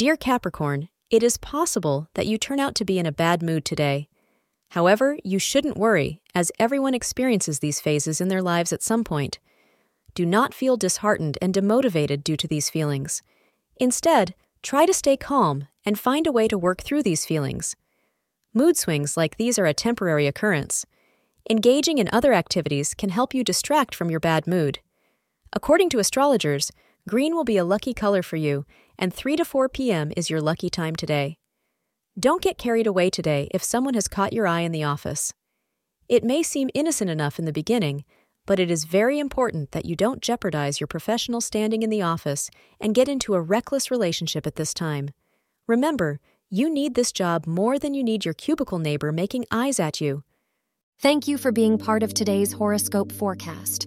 Dear Capricorn, it is possible that you turn out to be in a bad mood today. However, you shouldn't worry, as everyone experiences these phases in their lives at some point. Do not feel disheartened and demotivated due to these feelings. Instead, try to stay calm and find a way to work through these feelings. Mood swings like these are a temporary occurrence. Engaging in other activities can help you distract from your bad mood. According to astrologers, green will be a lucky color for you, and 3 to 4 p.m. is your lucky time today. Don't get carried away today if someone has caught your eye in the office. It may seem innocent enough in the beginning, but it is very important that you don't jeopardize your professional standing in the office and get into a reckless relationship at this time. Remember, you need this job more than you need your cubicle neighbor making eyes at you. Thank you for being part of today's horoscope forecast.